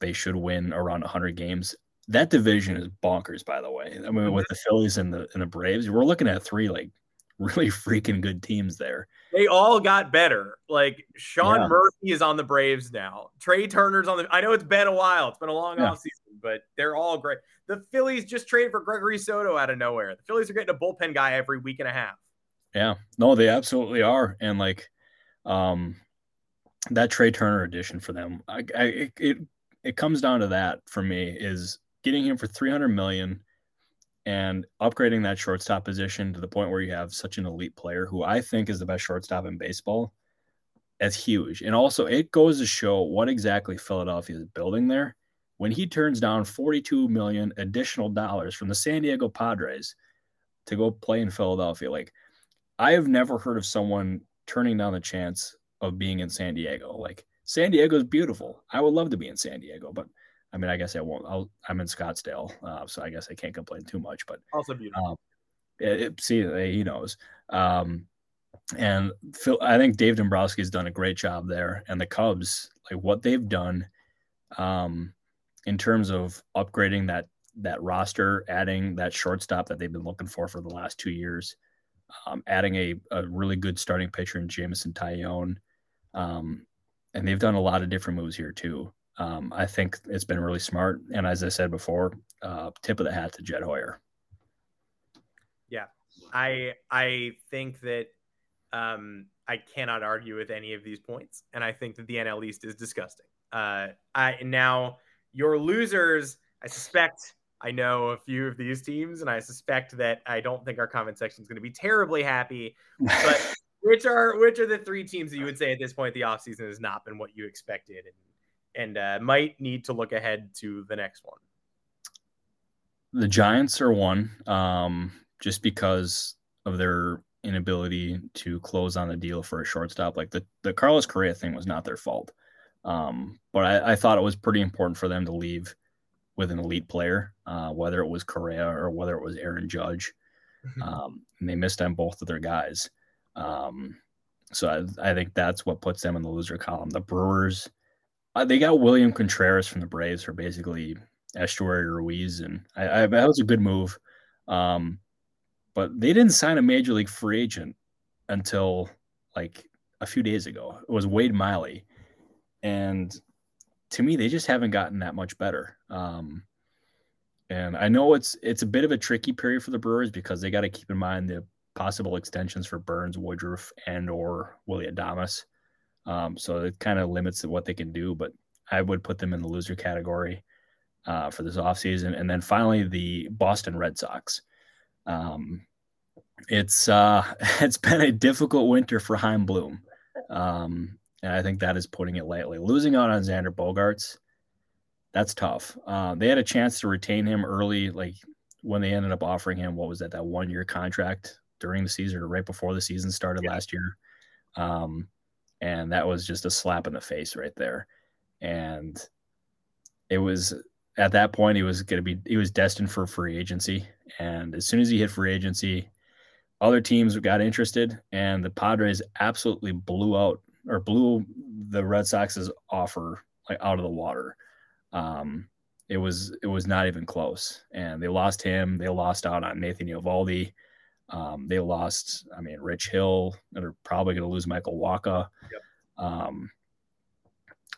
they should win around 100 games. That division is bonkers, by the way. I mean, with the Phillies and the and the Braves, we're looking at three like really freaking good teams there. They all got better. Like Sean yeah. Murphy is on the Braves now. Trea Turner's on the. I know it's been a while. It's been a long yeah. offseason, but they're all great. The Phillies just traded for Gregory Soto out of nowhere. The Phillies are getting a bullpen guy every week and a half. Yeah, no, they absolutely are, and like, um, that Trea Turner addition for them, I, I it it comes down to that for me is getting him for three hundred million and upgrading that shortstop position to the point where you have such an elite player who I think is the best shortstop in baseball. That's huge. And also, it goes to show what exactly Philadelphia is building there when he turns down 42 million additional dollars from the San Diego Padres to go play in Philadelphia. Like I have never heard of someone turning down the chance of being in San Diego. Like San Diego is beautiful. I would love to be in San Diego, but I mean, I guess I won't. i am in Scottsdale, uh, so I guess I can't complain too much. But also beautiful. Um, it, it, see, he knows. Um, and Phil, I think Dave Dombrowski has done a great job there, and the Cubs, like what they've done, um, in terms of upgrading that that roster, adding that shortstop that they've been looking for for the last two years, um, adding a, a really good starting pitcher in Jameson Taillon, um, and they've done a lot of different moves here too. Um, I think it's been really smart. And as I said before, uh, tip of the hat to Jed Hoyer. Yeah, I I think that um, I cannot argue with any of these points, and I think that the NL East is disgusting. Uh, I now your losers. I suspect I know a few of these teams, and I suspect that I don't think our comment section is going to be terribly happy. But which are which are the three teams that you would say at this point the offseason has not been what you expected and and uh, might need to look ahead to the next one? The Giants are one, um, just because of their inability to close on a deal for a shortstop. Like the the Carlos Correa thing was not their fault, um, but I, I thought it was pretty important for them to leave with an elite player, uh, whether it was Correa or whether it was Aaron Judge. Mm-hmm. Um, and they missed on both of their guys. Um, so I, I, think that's what puts them in the loser column. The Brewers, uh, they got William Contreras from the Braves for basically Esteury Ruiz, and I, I, that was a good move. Um, but they didn't sign a major league free agent until like a few days ago. It was Wade Miley, and to me, they just haven't gotten that much better. Um, and I know it's it's a bit of a tricky period for the Brewers because they got to keep in mind the possible extensions for Burnes, Woodruff, and or Willy Adames. Um, so it kind of limits what they can do, but I would put them in the loser category uh, for this offseason. And then finally, the Boston Red Sox. Um, it's uh, it's been a difficult winter for Chaim Bloom. Um, and I think that is putting it lightly. Losing out on Xander Bogaerts, that's tough. Uh, they had a chance to retain him early, like when they ended up offering him what was that that one year contract during the season or right before the season started yeah. last year, um, and that was just a slap in the face right there. And it was at that point he was going to be he was destined for free agency, and as soon as he hit free agency, other teams got interested, and the Padres absolutely blew out or blew the Red Sox's offer like out of the water. Um, it was it was not even close, and they lost him. They lost out on Nathan Eovaldi. Um, they lost, I mean, Rich Hill. They're probably going to lose Michael Wacha. Yep. Um,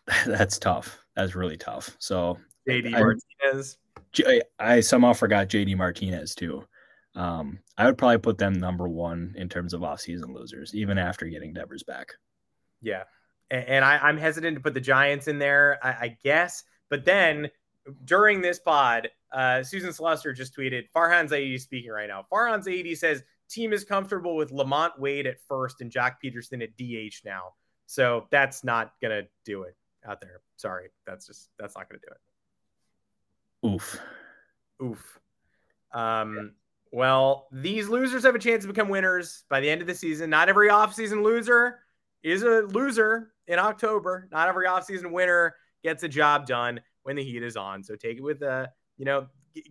that's tough. That's really tough. So JD Martinez. I, I somehow forgot JD Martinez too. Um, I would probably put them number one in terms of off-season losers, even after getting Devers back. Yeah. And, and I, am hesitant to put the Giants in there, I, I, guess. But then during this pod, uh, Susan Slusser just tweeted Farhan Zaidi speaking right now. Farhan Zaidi says team is comfortable with LaMonte Wade at first and Joc Pederson at DH now. So that's not going to do it out there. Sorry. That's just, that's not going to do it. Oof. Oof. Um, yeah. Well, these losers have a chance to become winners by the end of the season. Not every offseason loser is a loser in October. Not every offseason winner gets a job done when the heat is on. So take it with a, uh, you know,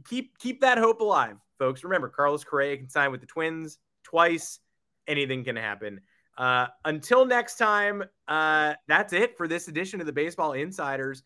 keep keep that hope alive, folks. Remember, Carlos Correa can sign with the Twins twice. Anything can happen. Uh, until next time, uh, that's it for this edition of the Baseball Insiders.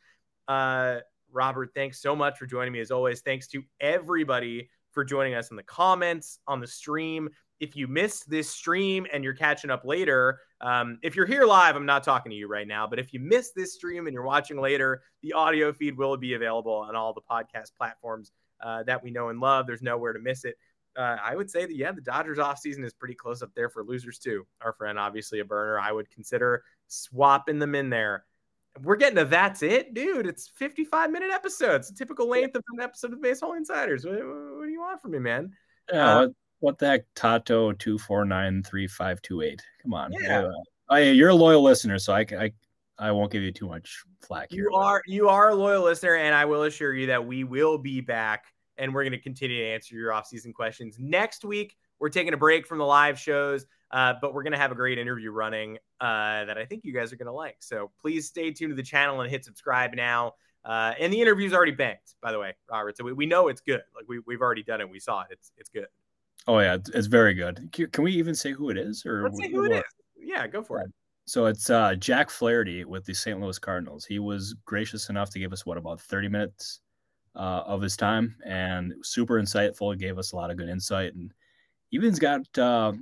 Uh, Robert, thanks so much for joining me as always. Thanks to everybody for joining us in the comments on the stream if you missed this stream and you're catching up later, um, if you're here live, I'm not talking to you right now, but if you miss this stream and you're watching later, the audio feed will be available on all the podcast platforms uh, that we know and love. There's nowhere to miss it. Uh, I would say that, yeah, the Dodgers offseason is pretty close up there for losers, too. Our friend, obviously a burner. I would consider swapping them in there. We're getting to that's it, dude. It's 55 minute episodes, typical length of an episode of Baseball Insiders. What, what do you want from me, man? Yeah, uh, what the heck, Tato two four nine three five two eight. Come on, yeah. Uh, you're a loyal listener, so I, I I won't give you too much flack here. You are you are a loyal listener, and I will assure you that we will be back, and we're going to continue to answer your off-season questions next week. We're taking a break from the live shows, uh, but we're going to have a great interview running uh, that I think you guys are going to like. So please stay tuned to the channel and hit subscribe now. Uh, and the interview's already banked, by the way, Robert. So we, we know it's good. Like we, we've already done it. We saw it. It's it's good. Oh yeah, it's very good. Can we even say who it is? Or let's say who it is. Yeah, go for it. So it's uh, Jack Flaherty with the St. Louis Cardinals. He was gracious enough to give us what about 30 minutes uh, of his time, and super insightful. Gave us a lot of good insight, and even's got uh,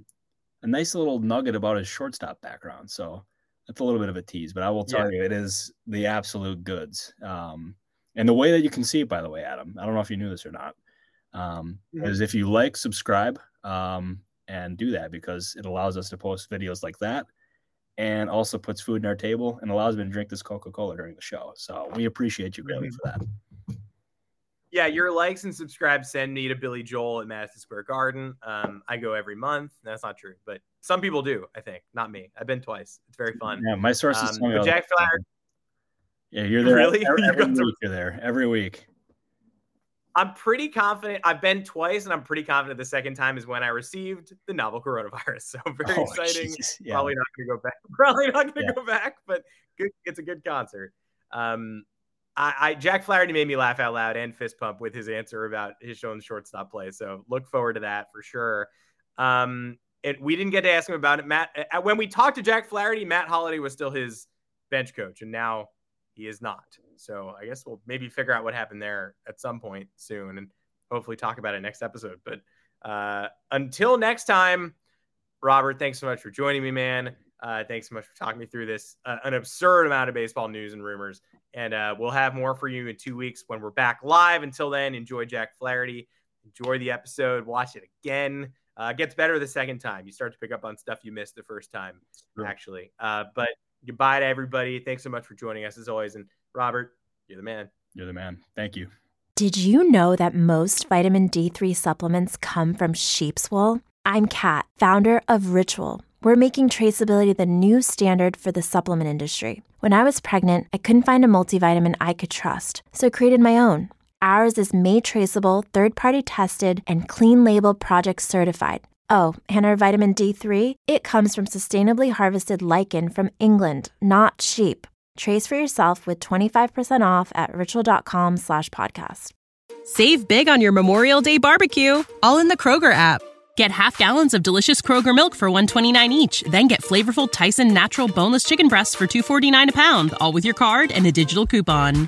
a nice little nugget about his shortstop background. So it's a little bit of a tease, but I will tell yeah. you, it is the absolute goods. Um, and the way that you can see it, by the way, Adam, I don't know if you knew this or not, um, mm-hmm. is if you like, subscribe, um, and do that because it allows us to post videos like that and also puts food in our table and allows me to drink this Coca Cola during the show. So we appreciate you greatly for that. Yeah, your likes and subscribes send me to Billy Joel at Madison Square Garden. Um, I go every month. That's not true, but some people do. I think not me. I've been twice. It's very fun. Yeah, my sources. Um, Jack Flaherty. Yeah, you're there. Really? Every, every you week you're there every week. I'm pretty confident. I've been twice, and I'm pretty confident the second time is when I received the novel coronavirus. So very oh, exciting. Yeah. Probably not going to go back. Probably not going to yeah. go back, but good, it's a good concert. Um, I, I, Jack Flaherty made me laugh out loud and fist pump with his answer about his shown shortstop play. So look forward to that for sure. Um, and we didn't get to ask him about it. Matt, when we talked to Jack Flaherty, Matt Holliday was still his bench coach, and now he is not. So I guess we'll maybe figure out what happened there at some point soon and hopefully talk about it next episode. But uh, until next time, Robert, thanks so much for joining me, man. Uh, thanks so much for talking me through this uh, an absurd amount of baseball news and rumors. And uh, we'll have more for you in two weeks when we're back live. Until then, enjoy Jack Flaherty. Enjoy the episode. Watch it again. Uh, gets better the second time. You start to pick up on stuff you missed the first time, actually. Uh, but goodbye to everybody. Thanks so much for joining us as always. And Robert, you're the man. You're the man. Thank you. Did you know that most vitamin D3 supplements come from sheep's wool? I'm Kat, founder of Ritual. We're making traceability the new standard for the supplement industry. When I was pregnant, I couldn't find a multivitamin I could trust, so I created my own. Ours is made traceable, third party tested, and clean label project certified. Oh, and our vitamin D3? It comes from sustainably harvested lichen from England, not sheep. Trace for yourself with 25% off at ritual.com slash podcast. Save big on your Memorial Day barbecue, all in the Kroger app. Get half gallons of delicious Kroger milk for 129 each, then get flavorful Tyson natural boneless chicken breasts for 249 a pound, all with your card and a digital coupon.